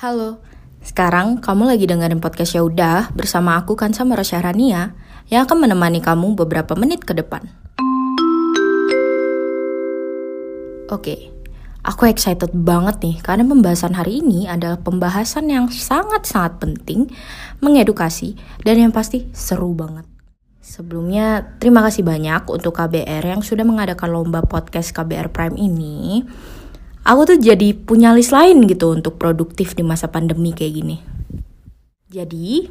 Halo, sekarang kamu lagi dengerin podcast ya udah bersama aku kan sama Rosya Rania yang akan menemani kamu beberapa menit ke depan. Oke, aku excited banget nih karena pembahasan hari ini adalah pembahasan yang sangat-sangat penting, mengedukasi, dan yang pasti seru banget. Sebelumnya, terima kasih banyak untuk KBR yang sudah mengadakan lomba podcast KBR Prime ini. Aku tuh jadi punya list lain gitu untuk produktif di masa pandemi kayak gini. Jadi,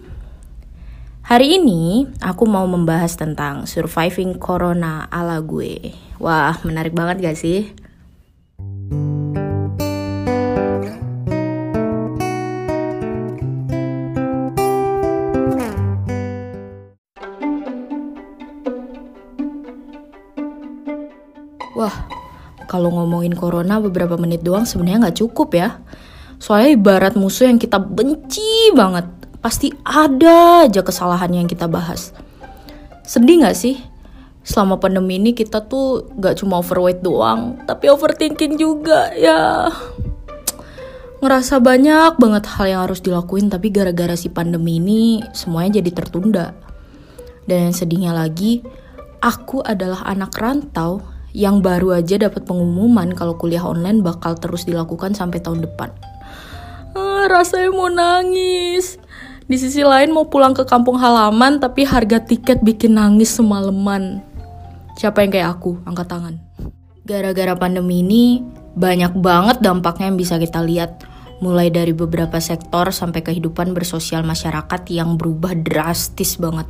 hari ini aku mau membahas tentang surviving corona ala gue. Wah, menarik banget gak sih? Kalau ngomongin corona beberapa menit doang sebenarnya nggak cukup ya. Soalnya ibarat musuh yang kita benci banget, pasti ada aja kesalahan yang kita bahas. Sedih nggak sih? Selama pandemi ini kita tuh gak cuma overweight doang, tapi overthinking juga ya. Ngerasa banyak banget hal yang harus dilakuin, tapi gara-gara si pandemi ini semuanya jadi tertunda. Dan yang sedihnya lagi, aku adalah anak rantau yang baru aja dapat pengumuman kalau kuliah online bakal terus dilakukan sampai tahun depan. Ah, rasanya mau nangis. Di sisi lain mau pulang ke kampung halaman tapi harga tiket bikin nangis semalaman. Siapa yang kayak aku? Angkat tangan. Gara-gara pandemi ini banyak banget dampaknya yang bisa kita lihat. Mulai dari beberapa sektor sampai kehidupan bersosial masyarakat yang berubah drastis banget.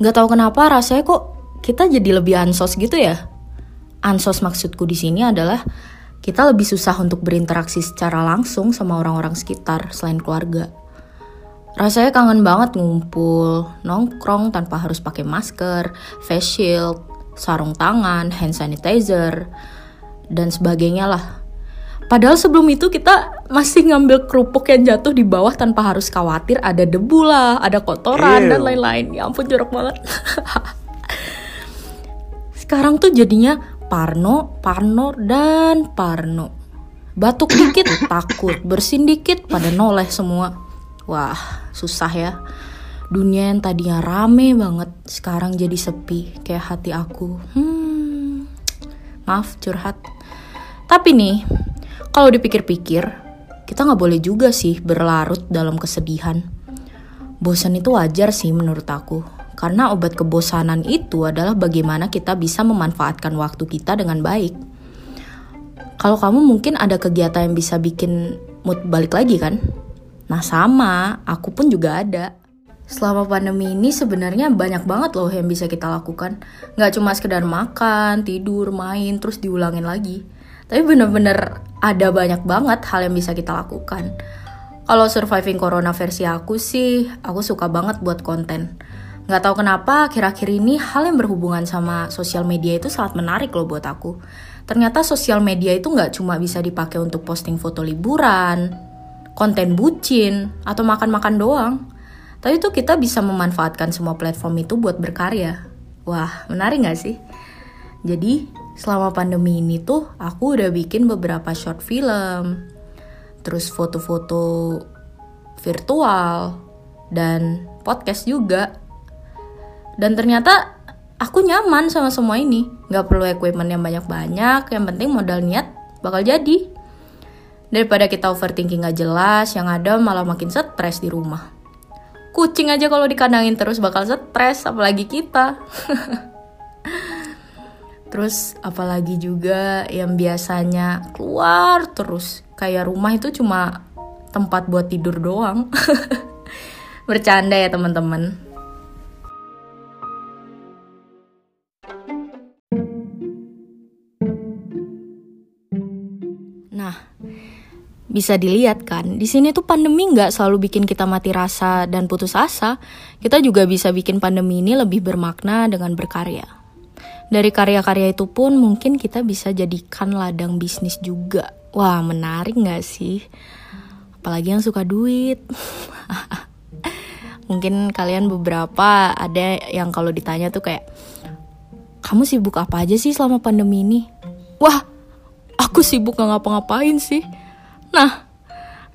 Gak tahu kenapa rasanya kok kita jadi lebih ansos gitu ya ansos maksudku di sini adalah kita lebih susah untuk berinteraksi secara langsung sama orang-orang sekitar selain keluarga. Rasanya kangen banget ngumpul, nongkrong tanpa harus pakai masker, face shield, sarung tangan, hand sanitizer, dan sebagainya lah. Padahal sebelum itu kita masih ngambil kerupuk yang jatuh di bawah tanpa harus khawatir ada debu lah, ada kotoran Ew. dan lain-lain. Ya ampun jorok banget. Sekarang tuh jadinya Parno, Parno, dan Parno. Batuk dikit takut, bersin dikit pada noleh semua. Wah, susah ya. Dunia yang tadinya rame banget, sekarang jadi sepi, kayak hati aku. Hmm, maaf curhat. Tapi nih, kalau dipikir-pikir, kita nggak boleh juga sih berlarut dalam kesedihan. Bosan itu wajar sih menurut aku karena obat kebosanan itu adalah bagaimana kita bisa memanfaatkan waktu kita dengan baik. Kalau kamu mungkin ada kegiatan yang bisa bikin mood balik lagi kan? Nah sama, aku pun juga ada. Selama pandemi ini sebenarnya banyak banget loh yang bisa kita lakukan. Nggak cuma sekedar makan, tidur, main, terus diulangin lagi. Tapi bener-bener ada banyak banget hal yang bisa kita lakukan. Kalau surviving corona versi aku sih, aku suka banget buat konten Nggak tahu kenapa akhir-akhir ini hal yang berhubungan sama sosial media itu sangat menarik loh buat aku. Ternyata sosial media itu nggak cuma bisa dipakai untuk posting foto liburan, konten bucin, atau makan-makan doang. Tapi itu kita bisa memanfaatkan semua platform itu buat berkarya. Wah, menarik nggak sih? Jadi, selama pandemi ini tuh aku udah bikin beberapa short film, terus foto-foto virtual, dan podcast juga dan ternyata aku nyaman sama semua ini. Nggak perlu equipment yang banyak-banyak. Yang penting modal niat bakal jadi. Daripada kita overthinking gak jelas yang ada malah makin stres di rumah. Kucing aja kalau dikandangin terus bakal stres apalagi kita. Terus apalagi juga yang biasanya keluar terus. Kayak rumah itu cuma tempat buat tidur doang. Bercanda ya teman-teman bisa dilihat kan, di sini tuh pandemi nggak selalu bikin kita mati rasa dan putus asa. Kita juga bisa bikin pandemi ini lebih bermakna dengan berkarya. Dari karya-karya itu pun mungkin kita bisa jadikan ladang bisnis juga. Wah menarik nggak sih? Apalagi yang suka duit. mungkin kalian beberapa ada yang kalau ditanya tuh kayak, kamu sibuk apa aja sih selama pandemi ini? Wah, aku sibuk gak ngapa-ngapain sih Nah,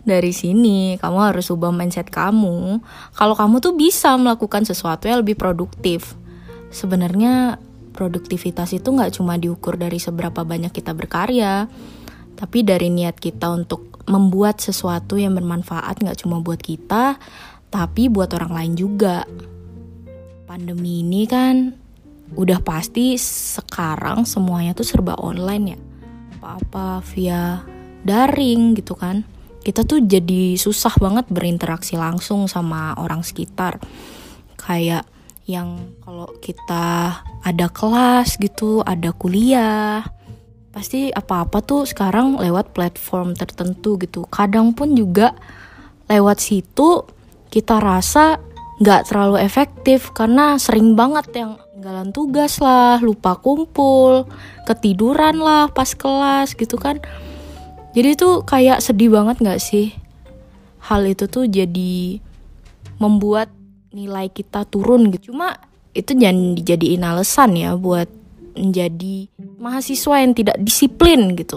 dari sini kamu harus ubah mindset kamu. Kalau kamu tuh bisa melakukan sesuatu yang lebih produktif. Sebenarnya produktivitas itu nggak cuma diukur dari seberapa banyak kita berkarya tapi dari niat kita untuk membuat sesuatu yang bermanfaat nggak cuma buat kita tapi buat orang lain juga. Pandemi ini kan udah pasti sekarang semuanya tuh serba online ya. Apa-apa via daring gitu kan. Kita tuh jadi susah banget berinteraksi langsung sama orang sekitar. Kayak yang kalau kita ada kelas gitu ada kuliah pasti apa-apa tuh sekarang lewat platform tertentu gitu. Kadang pun juga lewat situ kita rasa nggak terlalu efektif karena sering banget yang tinggalan tugas lah lupa kumpul ketiduran lah pas kelas gitu kan jadi tuh kayak sedih banget gak sih? Hal itu tuh jadi membuat nilai kita turun gitu. Cuma itu jangan dijadiin alasan ya buat menjadi mahasiswa yang tidak disiplin gitu.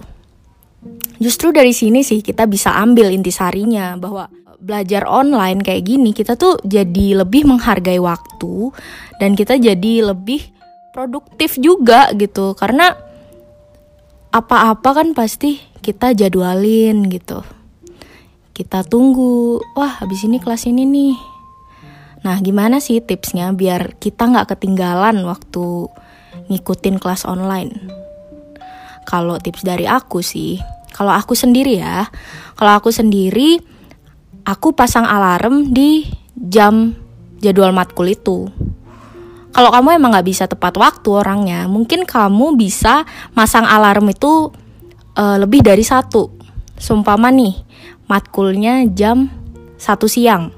Justru dari sini sih kita bisa ambil intisarinya bahwa belajar online kayak gini kita tuh jadi lebih menghargai waktu dan kita jadi lebih produktif juga gitu. Karena apa-apa kan pasti kita jadwalin gitu. Kita tunggu wah habis ini kelas ini nih. Nah gimana sih tipsnya biar kita nggak ketinggalan waktu ngikutin kelas online? Kalau tips dari aku sih kalau aku sendiri ya kalau aku sendiri aku pasang alarm di jam jadwal matkul itu. Kalau kamu emang nggak bisa tepat waktu orangnya mungkin kamu bisa masang alarm itu uh, lebih dari satu. Sumpama nih, matkulnya jam satu siang.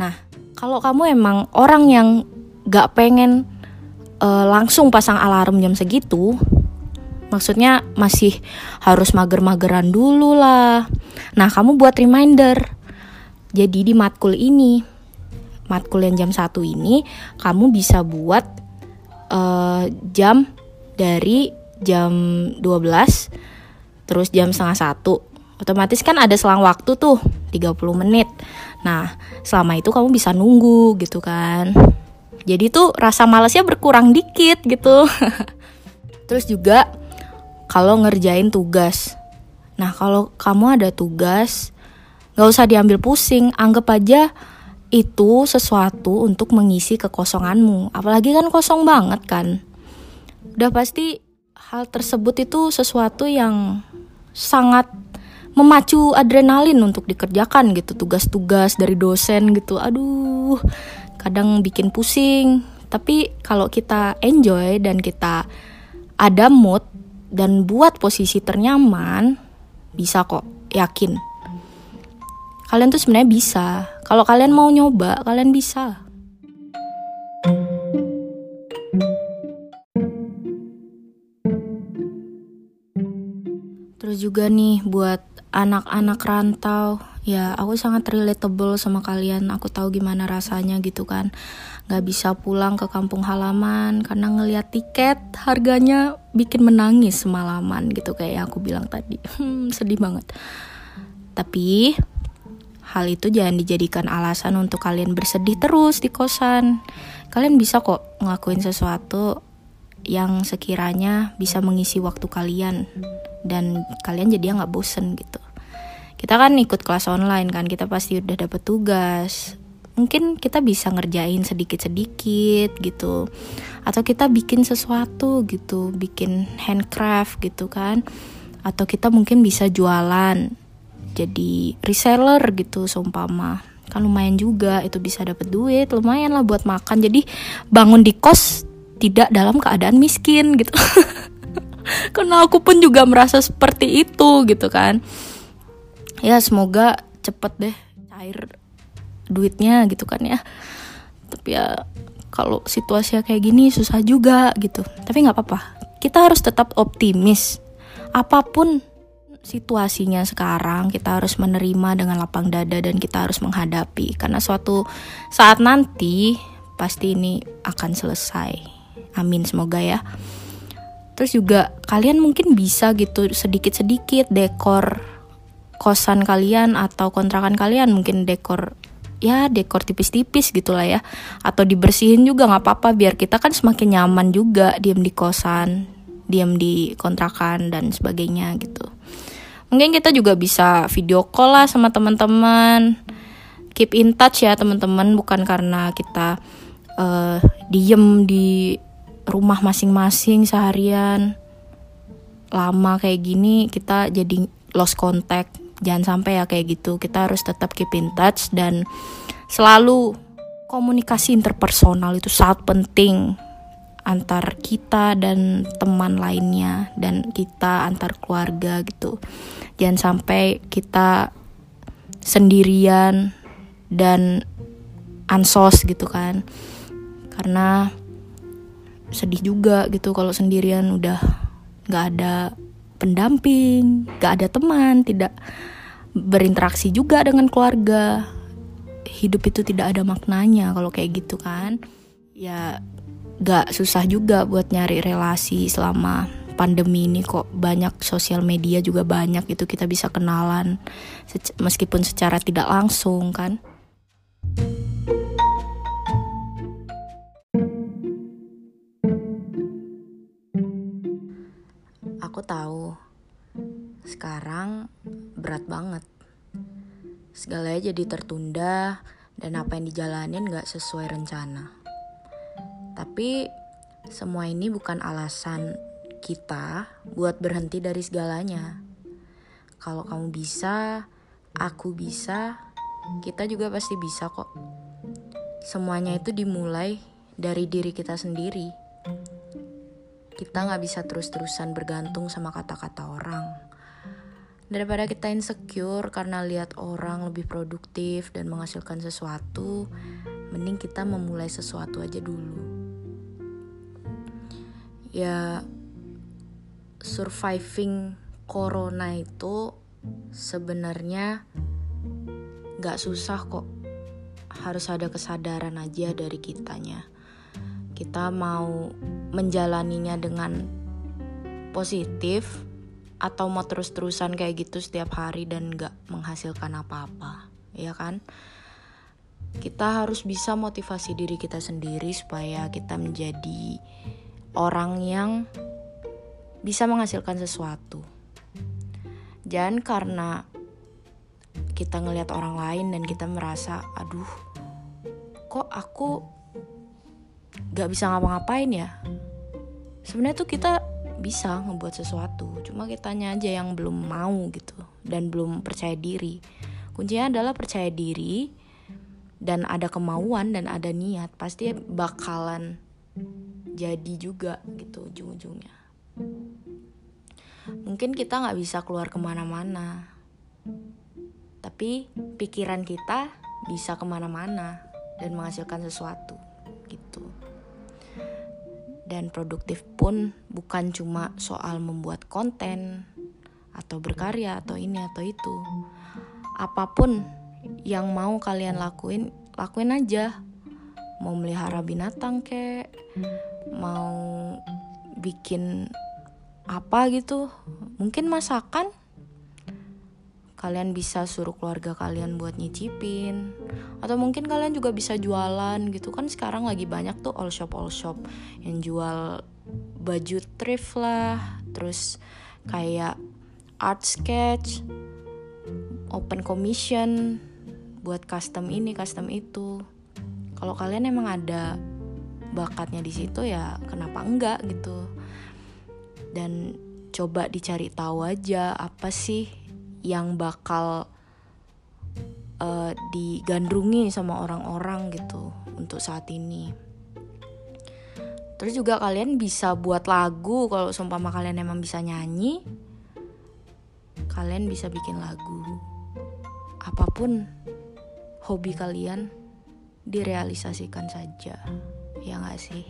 Nah, kalau kamu emang orang yang gak pengen uh, langsung pasang alarm jam segitu, maksudnya masih harus mager-mageran dulu lah. Nah, kamu buat reminder. Jadi di matkul ini, matkul yang jam satu ini, kamu bisa buat uh, jam dari jam 12 terus jam setengah satu otomatis kan ada selang waktu tuh 30 menit. Nah selama itu kamu bisa nunggu gitu kan. Jadi tuh rasa malesnya berkurang dikit gitu. Terus juga kalau ngerjain tugas. Nah kalau kamu ada tugas gak usah diambil pusing. Anggap aja itu sesuatu untuk mengisi kekosonganmu. Apalagi kan kosong banget kan. Udah pasti hal tersebut itu sesuatu yang sangat memacu adrenalin untuk dikerjakan gitu. Tugas-tugas dari dosen gitu. Aduh kadang bikin pusing. Tapi kalau kita enjoy dan kita ada mood dan buat posisi ternyaman bisa kok yakin. Kalian tuh sebenarnya bisa. Kalau kalian mau nyoba kalian bisa Terus juga nih buat anak-anak rantau, ya aku sangat relatable sama kalian. Aku tahu gimana rasanya gitu kan. Gak bisa pulang ke kampung halaman karena ngeliat tiket harganya bikin menangis semalaman gitu kayak yang aku bilang tadi. Hmm, sedih banget. Tapi hal itu jangan dijadikan alasan untuk kalian bersedih terus di kosan. Kalian bisa kok ngelakuin sesuatu yang sekiranya bisa mengisi waktu kalian dan kalian jadi nggak bosen gitu. Kita kan ikut kelas online kan kita pasti udah dapet tugas. Mungkin kita bisa ngerjain sedikit-sedikit gitu. Atau kita bikin sesuatu gitu bikin handcraft gitu kan. Atau kita mungkin bisa jualan jadi reseller gitu seumpama. Kan lumayan juga itu bisa dapet duit lumayan lah buat makan. Jadi bangun di kos tidak dalam keadaan miskin gitu. Karena aku pun juga merasa seperti itu gitu kan. Ya semoga cepet deh cair duitnya gitu kan ya. Tapi ya kalau situasi kayak gini susah juga gitu. Tapi nggak apa-apa. Kita harus tetap optimis. Apa pun situasinya sekarang kita harus menerima dengan lapang dada dan kita harus menghadapi. Karena suatu saat nanti pasti ini akan selesai amin semoga ya. Terus juga kalian mungkin bisa gitu sedikit-sedikit dekor kosan kalian atau kontrakan kalian mungkin dekor ya dekor tipis-tipis gitulah ya. Atau dibersihin juga nggak apa-apa biar kita kan semakin nyaman juga diam di kosan diam di kontrakan dan sebagainya gitu. Mungkin kita juga bisa video call lah sama teman-teman. Keep in touch ya teman-teman bukan karena kita uh, diem di rumah masing-masing seharian. Lama kayak gini kita jadi lost contact. Jangan sampai ya kayak gitu. Kita harus tetap keep in touch dan selalu komunikasi interpersonal itu sangat penting antar kita dan teman lainnya dan kita antar keluarga gitu. Jangan sampai kita sendirian dan ansos gitu kan. Karena sedih juga gitu kalau sendirian udah nggak ada pendamping, gak ada teman, tidak berinteraksi juga dengan keluarga. Hidup itu tidak ada maknanya kalau kayak gitu kan. Ya gak susah juga buat nyari relasi selama pandemi ini kok banyak sosial media juga banyak itu kita bisa kenalan meskipun secara tidak langsung kan. Tahu sekarang berat banget. Segalanya jadi tertunda dan apa yang dijalanin gak sesuai rencana. Tapi semua ini bukan alasan kita buat berhenti dari segalanya. Kalau kamu bisa, aku bisa, kita juga pasti bisa kok. Semuanya itu dimulai dari diri kita sendiri kita nggak bisa terus-terusan bergantung sama kata-kata orang. Daripada kita insecure karena lihat orang lebih produktif dan menghasilkan sesuatu, mending kita memulai sesuatu aja dulu. Ya, surviving corona itu sebenarnya nggak susah kok. Harus ada kesadaran aja dari kitanya kita mau menjalaninya dengan positif atau mau terus-terusan kayak gitu setiap hari dan gak menghasilkan apa-apa, ya kan? Kita harus bisa motivasi diri kita sendiri supaya kita menjadi orang yang bisa menghasilkan sesuatu. Jangan karena kita ngelihat orang lain dan kita merasa, aduh, kok aku gak bisa ngapa-ngapain ya. Sebenarnya tuh kita bisa ngebuat sesuatu cuma kitanya aja yang belum mau gitu dan belum percaya diri. Kuncinya adalah percaya diri dan ada kemauan dan ada niat pasti bakalan jadi juga gitu ujung-ujungnya. Mungkin kita nggak bisa keluar ke mana-mana tapi pikiran kita bisa ke mana-mana dan menghasilkan sesuatu gitu dan produktif pun bukan cuma soal membuat konten atau berkarya atau ini atau itu. Apa pun yang mau kalian lakuin, lakuin aja. Mau melihara binatang kek, mau bikin apa gitu. Mungkin masakan kalian bisa suruh keluarga kalian buat nyicipin. Atau mungkin kalian juga bisa jualan gitu. Kan sekarang lagi banyak tuh all shop all shop. Yang jual baju thrift lah. Terus kayak art sketch open commission buat custom ini custom itu. Kalau kalian emang ada bakatnya di situ ya kenapa enggak gitu. Dan coba dicari tahu aja apa sih yang bakal uh, digandrungi sama orang-orang gitu untuk saat ini. Terus juga kalian bisa buat lagu kalau seumpama kalian emang bisa nyanyi. Kalian bisa bikin lagu. Apa pun hobi kalian direalisasikan saja. Ya gak sih?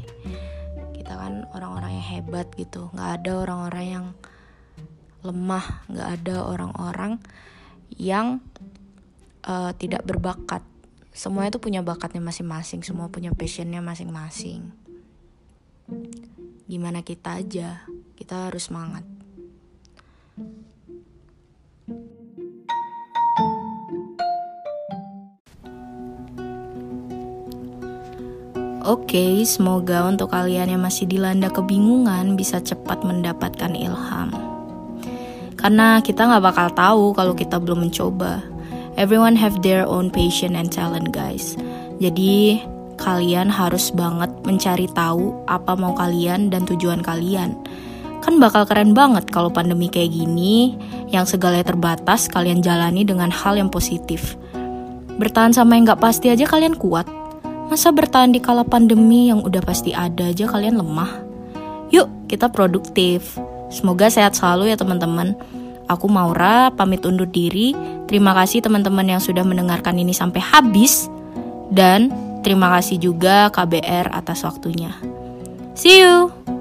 Kita kan orang-orang yang hebat gitu. Gak ada orang-orang yang lemah, nggak ada orang-orang yang uh, tidak berbakat. Semua itu punya bakatnya masing-masing, semua punya passionnya masing-masing. Gimana kita aja, kita harus semangat. Oke, okay, semoga untuk kalian yang masih dilanda kebingungan bisa cepat mendapatkan ilham. Karena kita nggak bakal tahu kalau kita belum mencoba. Everyone have their own passion and talent, guys. Jadi kalian harus banget mencari tahu apa mau kalian dan tujuan kalian. Kan bakal keren banget kalau pandemi kayak gini, yang segalanya terbatas kalian jalani dengan hal yang positif. Bertahan sama yang nggak pasti aja kalian kuat. Masa bertahan di kala pandemi yang udah pasti ada aja kalian lemah? Yuk, kita produktif. Semoga sehat selalu ya teman-teman. Aku Maura, pamit undur diri. Terima kasih teman-teman yang sudah mendengarkan ini sampai habis. Dan terima kasih juga KBR atas waktunya. See you!